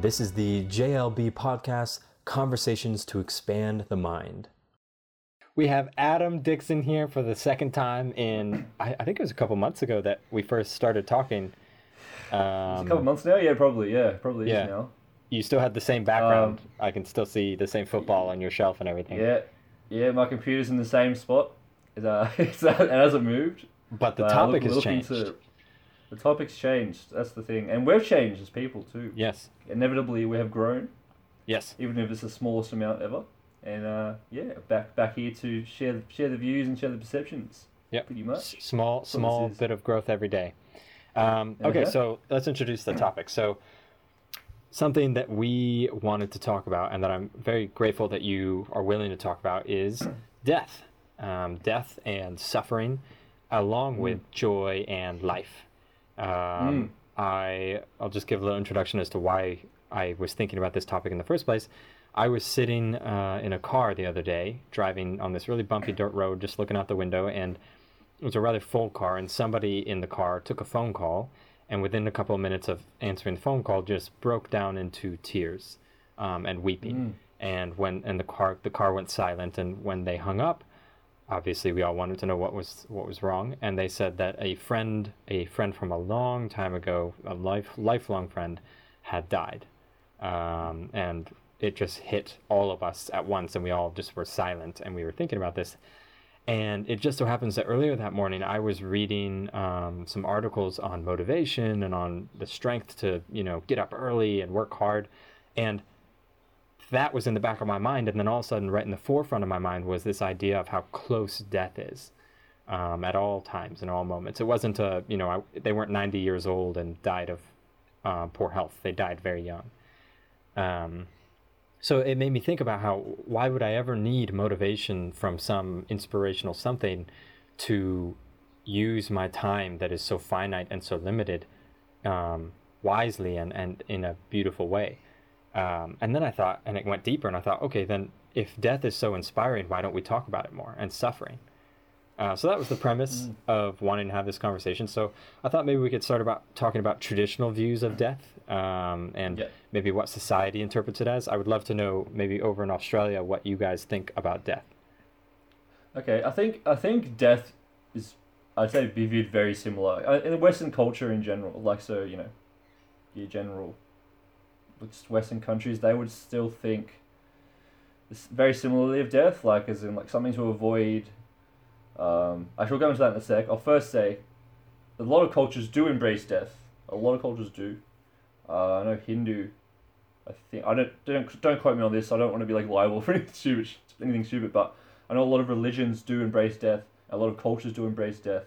This is the JLB podcast, Conversations to Expand the Mind. We have Adam Dixon here for the second time in, I, I think it was a couple months ago that we first started talking. Um, it's a couple months now? Yeah, probably. Yeah, probably yeah. now. You still have the same background. Um, I can still see the same football on your shelf and everything. Yeah, yeah. My computer's in the same spot. It, uh, it hasn't moved. But the topic has changed. To, the topic's changed. That's the thing, and we've changed as people too. Yes. Inevitably, we have grown. Yes. Even if it's the smallest amount ever, and uh, yeah, back back here to share share the views and share the perceptions. Yeah. Pretty much. S- small small bit of growth every day. Um, okay, uh-huh. so let's introduce the topic. So something that we wanted to talk about, and that I'm very grateful that you are willing to talk about, is death. Um, death and suffering, along with joy and life. Um, mm. I I'll just give a little introduction as to why I was thinking about this topic in the first place. I was sitting uh, in a car the other day, driving on this really bumpy dirt road, just looking out the window, and it was a rather full car. And somebody in the car took a phone call, and within a couple of minutes of answering the phone call, just broke down into tears um, and weeping. Mm. And when and the car the car went silent, and when they hung up, obviously we all wanted to know what was what was wrong and they said that a friend a friend from a long time ago a life lifelong friend had died. Um, and it just hit all of us at once and we all just were silent and we were thinking about this. And it just so happens that earlier that morning i was reading um, some articles on motivation and on the strength to you know get up early and work hard. And that was in the back of my mind, and then all of a sudden, right in the forefront of my mind was this idea of how close death is um, at all times and all moments. It wasn't a you know I, they weren't ninety years old and died of uh, poor health. They died very young. Um, so it made me think about how why would I ever need motivation from some inspirational something to use my time that is so finite and so limited um, wisely and, and in a beautiful way. Um, and then I thought, and it went deeper, and I thought, okay, then if death is so inspiring, why don't we talk about it more and suffering? Uh, so that was the premise mm. of wanting to have this conversation. So I thought maybe we could start about talking about traditional views of death um, and yeah. maybe what society interprets it as. I would love to know maybe over in Australia what you guys think about death. Okay, I think I think death is I'd say be viewed very similar uh, in the Western culture in general. Like so, you know, your general Western countries, they would still think very similarly of death, like as in like something to avoid. Um, I shall go into that in a sec. I'll first say, a lot of cultures do embrace death. A lot of cultures do. Uh, I know Hindu. I think I don't don't don't quote me on this. I don't want to be like liable for anything stupid, anything stupid. But I know a lot of religions do embrace death. A lot of cultures do embrace death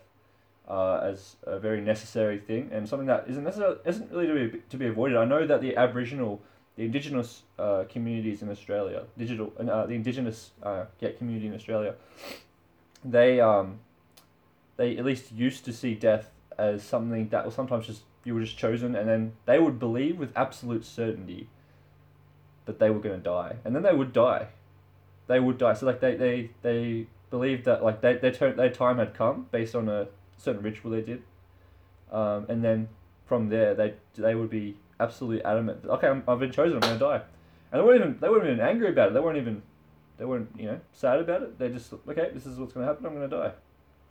uh, as a very necessary thing and something that isn't necessarily isn't really to be, to be avoided. I know that the Aboriginal, the Indigenous uh, communities in Australia, digital uh, the Indigenous uh, get community in Australia, they um, they at least used to see death as something that was sometimes just you were just chosen, and then they would believe with absolute certainty that they were going to die, and then they would die. They would die. So like they they they believed that like they, their, turn, their time had come based on a certain ritual they did, um, and then from there they they would be absolutely adamant. Okay, i have been chosen. I'm gonna die, and they weren't even they weren't even angry about it. They weren't even they weren't you know sad about it. They just okay, this is what's gonna happen. I'm gonna die,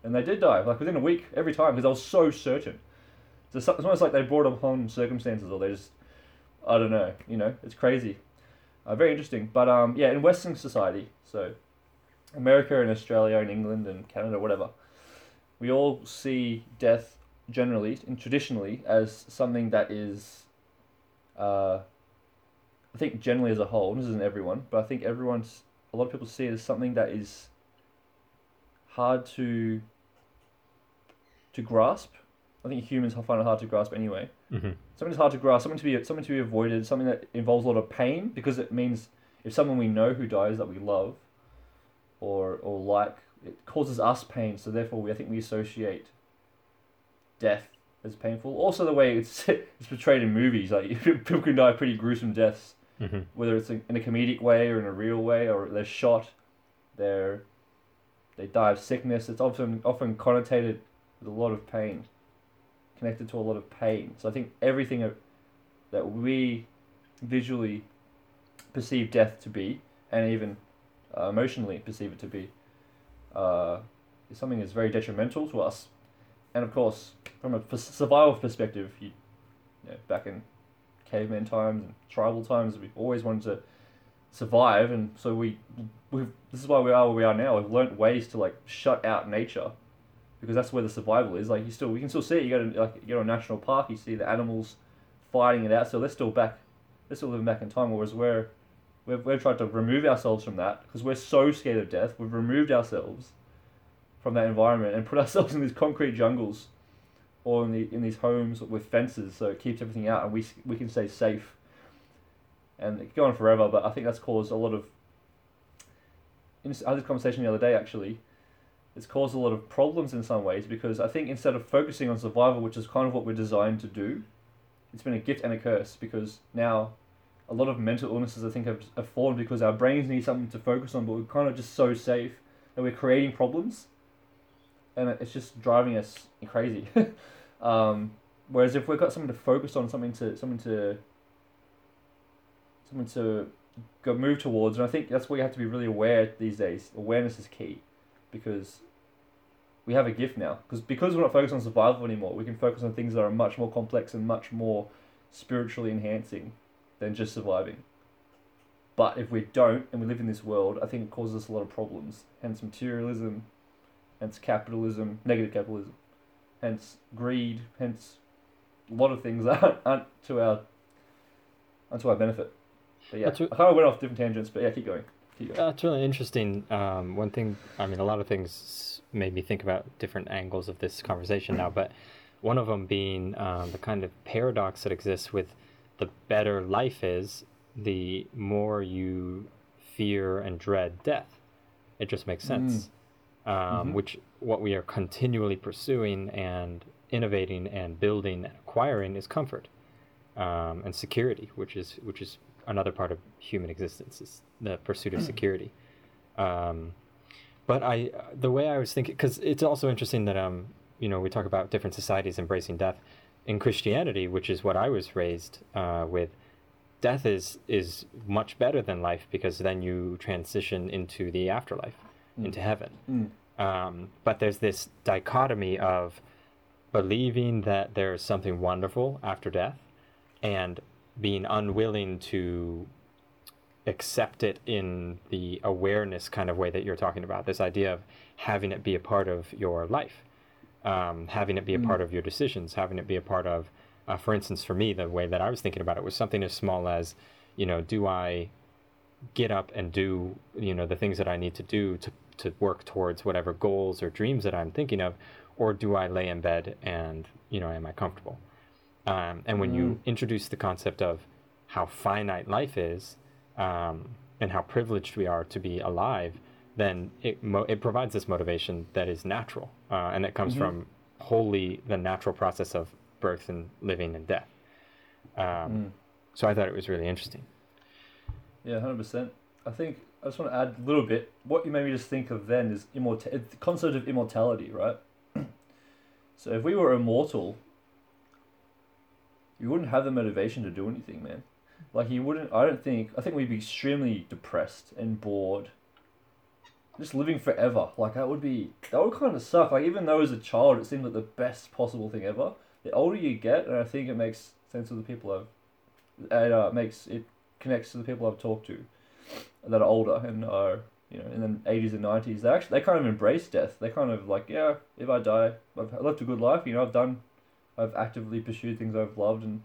and they did die like within a week every time because I was so certain. So it's almost like they brought upon circumstances, or they just I don't know. You know, it's crazy. Uh, very interesting, but um, yeah, in Western society, so America and Australia and England and Canada, whatever we all see death generally and traditionally as something that is, uh, I think generally as a whole, this isn't everyone, but I think everyone's, a lot of people see it as something that is hard to to grasp. I think humans find it hard to grasp anyway. Mm-hmm. Something that's hard to grasp, something to be something to be avoided, something that involves a lot of pain because it means if someone we know who dies that we love, or or like it causes us pain, so therefore we I think we associate death as painful. Also, the way it's it's portrayed in movies, like people can die pretty gruesome deaths, mm-hmm. whether it's in a comedic way or in a real way, or they're shot, they're they die of sickness. It's often often connotated with a lot of pain, connected to a lot of pain. So I think everything that we visually perceive death to be, and even uh, emotionally perceive it to be, uh, is something that's very detrimental to us. And of course, from a survival perspective, you, you know, back in caveman times and tribal times, we've always wanted to survive, and so we we this is why we are where we are now. We've learnt ways to like shut out nature, because that's where the survival is. Like you still, we can still see it. You go to like you go to a national park, you see the animals fighting it out. So they're still back, they're still living back in time. Whereas we're we've, we've tried to remove ourselves from that because we're so scared of death. We've removed ourselves from that environment and put ourselves in these concrete jungles or in, the, in these homes with fences so it keeps everything out and we, we can stay safe. And it can go on forever, but I think that's caused a lot of. I had this conversation the other day actually. It's caused a lot of problems in some ways because I think instead of focusing on survival, which is kind of what we're designed to do, it's been a gift and a curse because now a lot of mental illnesses I think have, have formed because our brains need something to focus on, but we're kind of just so safe that we're creating problems, and it's just driving us crazy. um, whereas if we've got something to focus on, something to something to something to go move towards, and I think that's where you have to be really aware these days. Awareness is key, because we have a gift now. Because because we're not focused on survival anymore, we can focus on things that are much more complex and much more spiritually enhancing than just surviving. But if we don't and we live in this world, I think it causes us a lot of problems. Hence materialism, hence capitalism, negative capitalism, hence greed, hence a lot of things that aren't, aren't to our aren't to our benefit. But yeah, re- I kind of went off different tangents, but yeah, keep going. Keep going. That's really interesting. Um, one thing, I mean, a lot of things made me think about different angles of this conversation now, but one of them being um, the kind of paradox that exists with the better life is, the more you fear and dread death. It just makes sense. Mm. Um, mm-hmm. Which what we are continually pursuing and innovating and building and acquiring is comfort um, and security, which is which is another part of human existence is the pursuit of security. Um, but I, the way I was thinking, because it's also interesting that um, you know, we talk about different societies embracing death in Christianity, which is what I was raised uh, with, death is is much better than life because then you transition into the afterlife, mm. into heaven. Mm. Um, but there's this dichotomy of believing that there's something wonderful after death, and being unwilling to accept it in the awareness kind of way that you're talking about. This idea of having it be a part of your life um, having it be a part mm. of your decisions, having it be a part of, uh, for instance, for me, the way that I was thinking about it was something as small as, you know, do I get up and do, you know, the things that I need to do to, to work towards whatever goals or dreams that I'm thinking of, or do I lay in bed and, you know, am I comfortable? Um, and when mm. you introduce the concept of how finite life is um, and how privileged we are to be alive, then it, mo- it provides this motivation that is natural uh, and that comes mm-hmm. from wholly the natural process of birth and living and death. Um, mm. So I thought it was really interesting. Yeah, hundred percent. I think I just want to add a little bit. What you made me just think of then is immortal. The concept of immortality, right? so if we were immortal, you wouldn't have the motivation to do anything, man. Like you wouldn't. I don't think. I think we'd be extremely depressed and bored just living forever. Like that would be that would kind of suck. Like even though as a child it seemed like the best possible thing ever. The older you get, and I think it makes sense of the people I've, it uh, makes it connects to the people I've talked to, that are older and are you know in the eighties and nineties. They actually they kind of embrace death. They kind of like yeah, if I die, I've lived a good life. You know, I've done, I've actively pursued things I've loved, and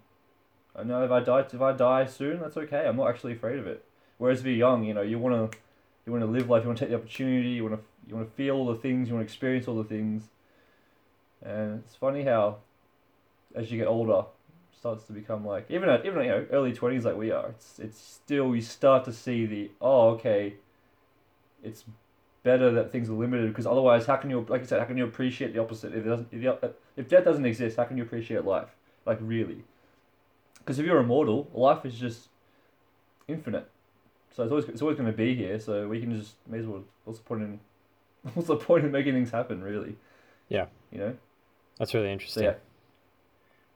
I know if I die if I die soon, that's okay. I'm not actually afraid of it. Whereas if you're young, you know, you want to you want to live life. You want to take the opportunity. You want to you want to feel all the things. You want to experience all the things. And it's funny how, as you get older, starts to become like even at even at, you know early twenties like we are. It's it's still you start to see the oh okay. It's better that things are limited because otherwise how can you like I said how can you appreciate the opposite if it doesn't if, if death doesn't exist how can you appreciate life like really because if you're immortal life is just infinite so it's always it's always going to be here. So we can just may as well. What's the point in what's the point in making things happen? Really. Yeah. You know. That's really interesting. So, yeah.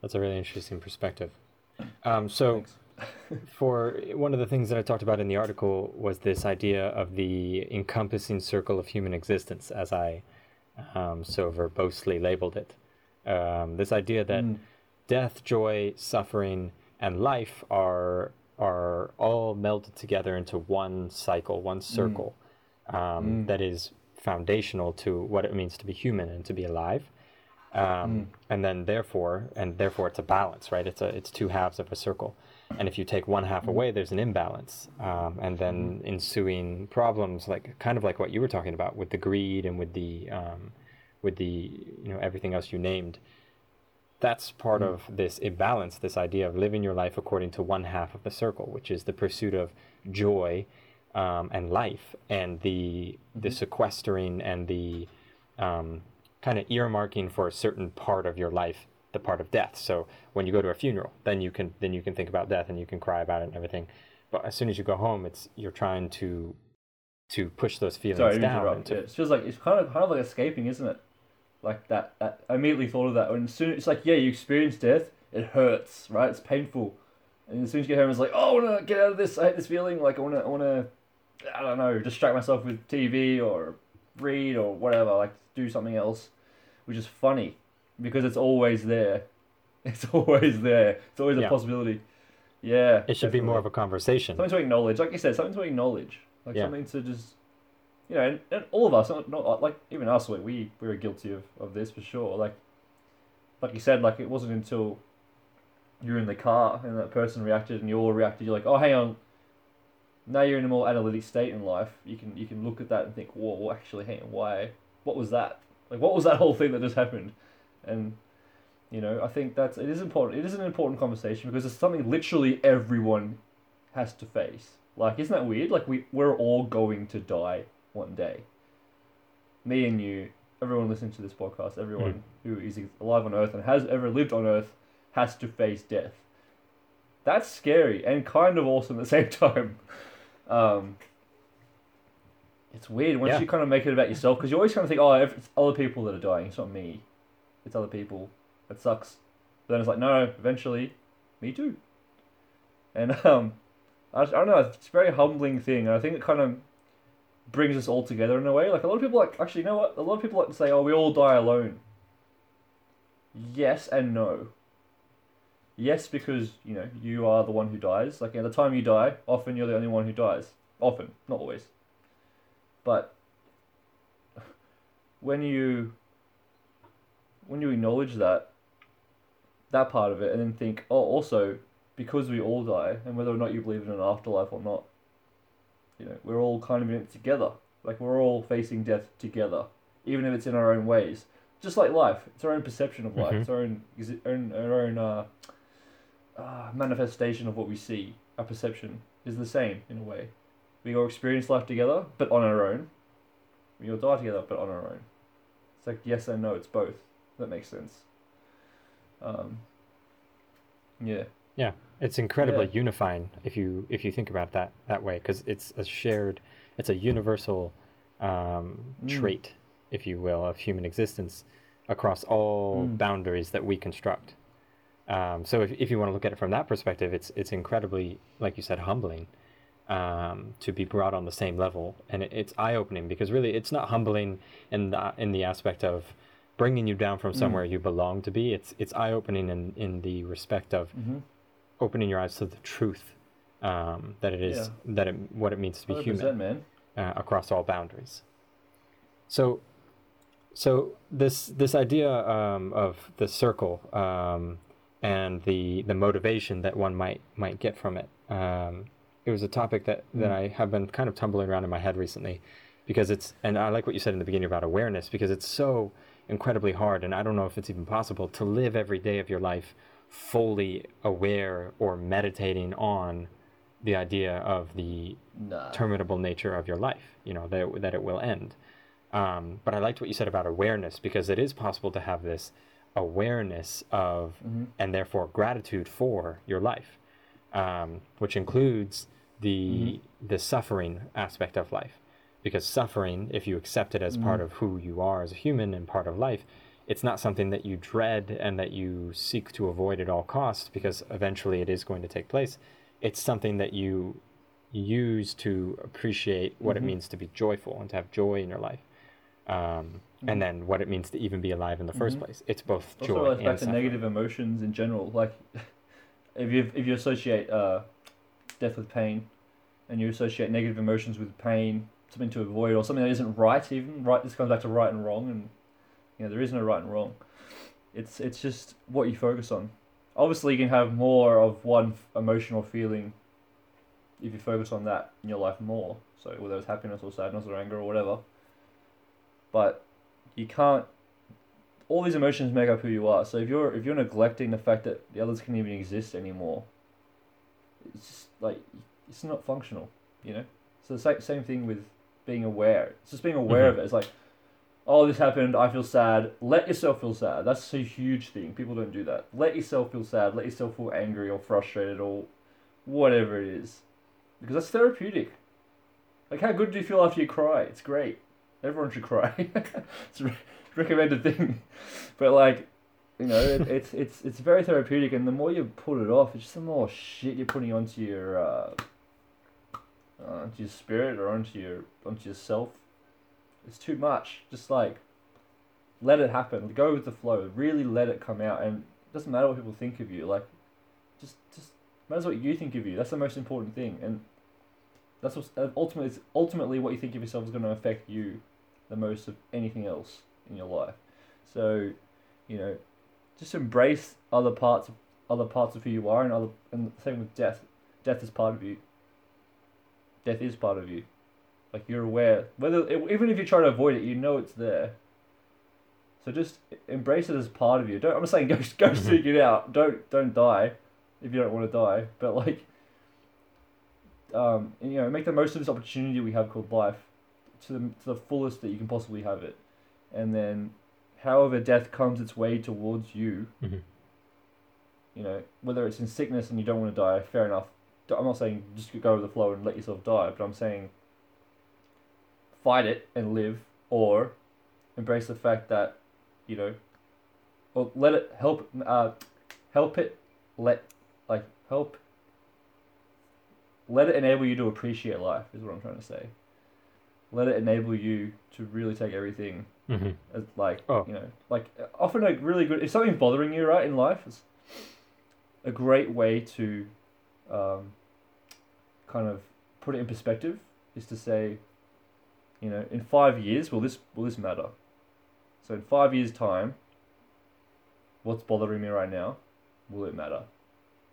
That's a really interesting perspective. Um, so for one of the things that I talked about in the article was this idea of the encompassing circle of human existence, as I um, so verbosely labeled it. Um, this idea that mm. death, joy, suffering, and life are are all melded together into one cycle, one circle mm. Um, mm. that is foundational to what it means to be human and to be alive. Um, mm. And then therefore, and therefore, it's a balance, right? It's a it's two halves of a circle and if you take one half away there's an imbalance um, and then mm-hmm. ensuing problems like kind of like what you were talking about with the greed and with the um, with the you know everything else you named that's part mm. of this imbalance this idea of living your life according to one half of the circle which is the pursuit of joy um, and life and the the mm-hmm. sequestering and the um, kind of earmarking for a certain part of your life the part of death. So when you go to a funeral, then you can then you can think about death and you can cry about it and everything. But as soon as you go home, it's you're trying to to push those feelings Sorry, down. To... Yeah, it feels like it's kind of kind of like escaping, isn't it? Like that, that. I immediately thought of that. And soon it's like, yeah, you experience death, it hurts, right? It's painful, and as soon as you get home, it's like, oh, I want to get out of this. I hate this feeling. Like I want to, I want to, I don't know, distract myself with TV or read or whatever. Like do something else, which is funny because it's always there. It's always there. It's always yeah. a possibility. Yeah. It should definitely. be more of a conversation. Something to acknowledge. Like you said, something to acknowledge. Like yeah. something to just, you know, and, and all of us, not, not like even us, we we were guilty of, of this for sure. Like, like you said, like it wasn't until you're in the car and that person reacted and you all reacted. You're like, oh, hang on. Now you're in a more analytic state in life. You can you can look at that and think, whoa, actually, hang on, why? What was that? Like, what was that whole thing that just happened? and you know I think that's it is important. It is an important conversation because it's something literally everyone has to face. Like, isn't that weird? Like we we're all going to die one day. Me and you, everyone listening to this podcast, everyone mm. who is alive on Earth and has ever lived on Earth has to face death. That's scary and kind of awesome at the same time. Um, it's weird once yeah. you kind of make it about yourself because you always kind of think, oh, it's other people that are dying. It's not me it's other people. It sucks. But then it's like, no, eventually, me too. And um, I, I don't know. It's a very humbling thing. And I think it kind of brings us all together in a way. Like a lot of people like actually, you know what? A lot of people like to say, "Oh, we all die alone." Yes and no. Yes, because you know you are the one who dies. Like at the time you die, often you're the only one who dies. Often, not always. But when you when you acknowledge that that part of it and then think, oh, also because we all die, and whether or not you believe in an afterlife or not, you know, we're all kind of in it together. Like we're all facing death together, even if it's in our own ways. Just like life, it's our own perception of life. Mm-hmm. It's our own, own our own uh, uh, manifestation of what we see. Our perception is the same in a way. We all experience life together, but on our own. We all die together, but on our own. It's like yes and no. It's both that makes sense. Um, yeah. Yeah, it's incredibly yeah. unifying if you if you think about that that way because it's a shared, it's a universal um, mm. trait, if you will, of human existence across all mm. boundaries that we construct. Um, so if, if you want to look at it from that perspective, it's it's incredibly, like you said, humbling um, to be brought on the same level, and it, it's eye opening because really it's not humbling in the in the aspect of bringing you down from mm. somewhere mm. you belong to be. It's it's eye opening in in the respect of mm-hmm. Opening your eyes to the truth um, that it is yeah. that it what it means to be human man. Uh, across all boundaries. So, so this this idea um, of the circle um, and the the motivation that one might might get from it. Um, it was a topic that, that mm. I have been kind of tumbling around in my head recently because it's and I like what you said in the beginning about awareness because it's so incredibly hard, and I don't know if it's even possible to live every day of your life fully aware or meditating on the idea of the terminable nature of your life. You know that that it will end. Um, but I liked what you said about awareness because it is possible to have this awareness of mm-hmm. and therefore gratitude for your life, um, which includes the mm-hmm. the suffering aspect of life because suffering, if you accept it as mm. part of who you are as a human and part of life, it's not something that you dread and that you seek to avoid at all costs because eventually it is going to take place. it's something that you use to appreciate what Mm-hmm. it means to be joyful and to have joy in your life. Um, And then what it means to even be alive in the 1st Mhm. place. It's both Also joy relates and back to negative emotions in general. Like, if you if you associate uh, death with pain, and you associate negative emotions with pain, something to avoid or something that isn't right. Even right, this comes back to right and wrong, and you know there is no right and wrong. It's it's just what you focus on. Obviously, you can have more of one f- emotional feeling if you focus on that in your life more. So whether it's happiness or sadness or anger or whatever. But you can't all these emotions make up who you are. So if you're if you're neglecting the fact that the others can even exist anymore, it's just like it's not functional, you know. So the same same thing with being aware. It's just being aware mm-hmm. of it. It's like, oh, this happened. I feel sad. Let yourself feel sad. That's a huge thing. People don't do that. Let yourself feel sad. Let yourself feel angry or frustrated or whatever it is, because that's therapeutic. Like, how good do you feel after you cry? It's great. Everyone should cry. it's a re- recommended thing. But like, you know, it, it's it's it's very therapeutic, and the more you put it off, it's just the more shit you're putting onto your uh, uh, onto your spirit or onto your onto yourself. It's too much. Just like, let it happen. Go with the flow. Really let it come out, and it doesn't matter what people think of you. Like, just just matters what you think of you. That's the most important thing, and that's what's uh, ultimately it's ultimately what you think of yourself is going to affect you the most of anything else in your life. So, you know, just embrace other parts of other parts of who you are, and other and same with death. Death is part of you. Death is part of you. Like you're aware, whether even if you try to avoid it, you know it's there. So just embrace it as part of you. Don't. I'm not saying go go Mhm. seek it out. Don't don't die if you don't want to die. But like, um, you know, make the most of this opportunity we have called life, to the to the fullest that you can possibly have it, and then, however death comes its way towards you, Mhm. you know, whether it's in sickness and you don't want to die, fair enough. I'm not saying just go with the flow and let yourself die, but I'm saying fight it and live, or embrace the fact that, you know, or let it help, uh, help it, let, like, help, let it enable you to appreciate life, is what I'm trying to say. Let it enable you to really take everything Mhm. as like Oh. you know like often a really good if something's bothering you right in life it's a great way to um, kind of put it in perspective is to say you know in five years will this will this matter so in five years time what's bothering me right now will it matter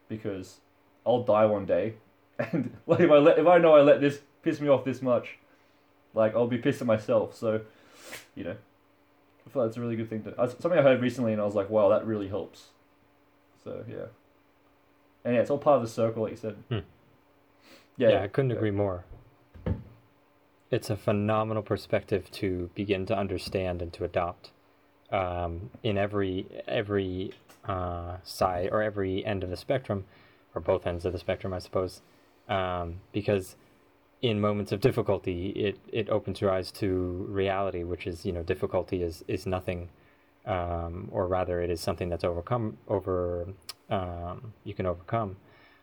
because I'll die one day and like if I let if I know I let this piss me off this much like I'll be pissed at myself so you know, I feel like it's a really good thing to. Something I heard recently, and I was like, wow, that really helps. So yeah, and yeah, it's all part of the circle, like you said. Hmm. Yeah, yeah, I couldn't agree more. It's a phenomenal perspective to begin to understand and to adopt um, in every every uh, side or every end of the spectrum, or both ends of the spectrum, I suppose, um, because in moments of difficulty, it, it opens your eyes to reality, which is you know difficulty is is nothing, um, or rather it is something that's overcome over um, you can overcome,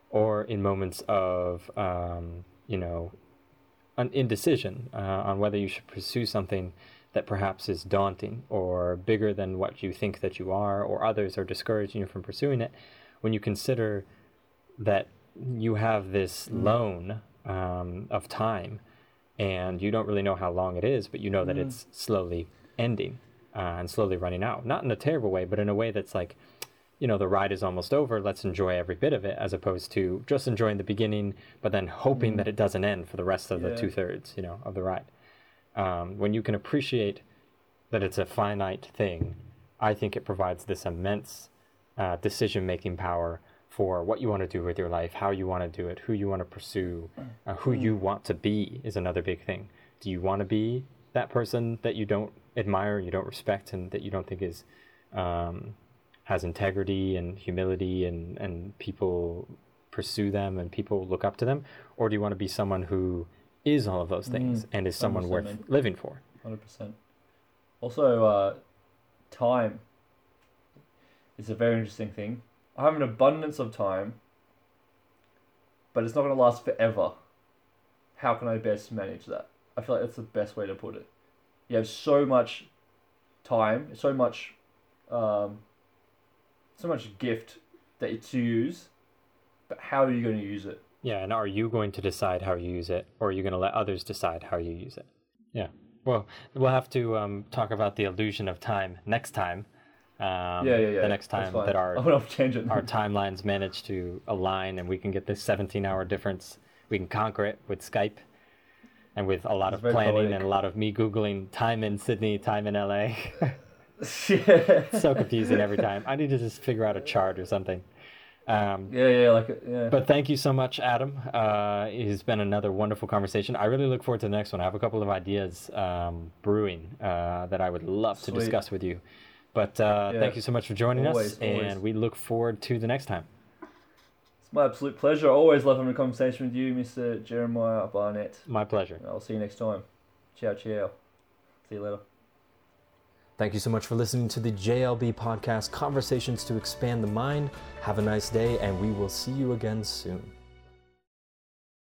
or in moments of um, you know an indecision uh, on whether you should pursue something that perhaps is daunting or bigger than what you think that you are, or others are discouraging you from pursuing it, when you consider that you have this Mm. loan um, of time and you don't really know how long it is, but you know that Mm. it's slowly ending uh, and slowly running out. Not in a terrible way, but in a way that's like, you know, the ride is almost over. Let's enjoy every bit of it, as opposed to just enjoying the beginning, but then hoping Mm. that it doesn't end for the rest of the two thirds, you know, of the ride. Um, when you can appreciate that it's a finite thing, I think it provides this immense uh, decision making power for what you want to do with your life, how you want to do it, who you want to pursue, uh, who you want to be is another big thing. Do you want to be that person that you don't admire, you don't respect, and that you don't think is um, has integrity and humility, and and people pursue them and people look up to them, or do you want to be someone who is all of those things Mm, and is someone worth man. living for? hundred percent. Also, uh, time is a very interesting thing. I have an abundance of time. but it's not going to last forever. How can I best manage that? I feel like that's the best way to put it. You have so much time, so much, um, so much gift that to use, but how are you going to use it? Yeah, and are you going to decide how you use it, or are you going to let others decide how you use it? Yeah. Well, we'll have to um, talk about the illusion of time next time. Um, yeah, yeah, yeah. The next time that our I'll change it. our timelines manage to align and we can get this 17-hour difference, we can conquer it with Skype, and with a lot of planning poetic. and a lot of me googling time in Sydney, time in LA. so confusing every time. I need to just figure out a chart or something. Um, yeah, yeah, like yeah. But thank you so much, Adam. Uh, it's been another wonderful conversation. I really look forward to the next one. I have a couple of ideas um, brewing uh, that I would love Sweet. to discuss with you. But uh, yeah. thank you so much for joining always, us, always. and we look forward to the next time. It's my absolute pleasure. I always love having a conversation with you, Mr. Jeremiah Barnett. My pleasure. I'll see you next time. Ciao, ciao. See you later. Thank you so much for listening to the JLB podcast, Conversations to Expand the Mind. Have a nice day, and we will see you again soon.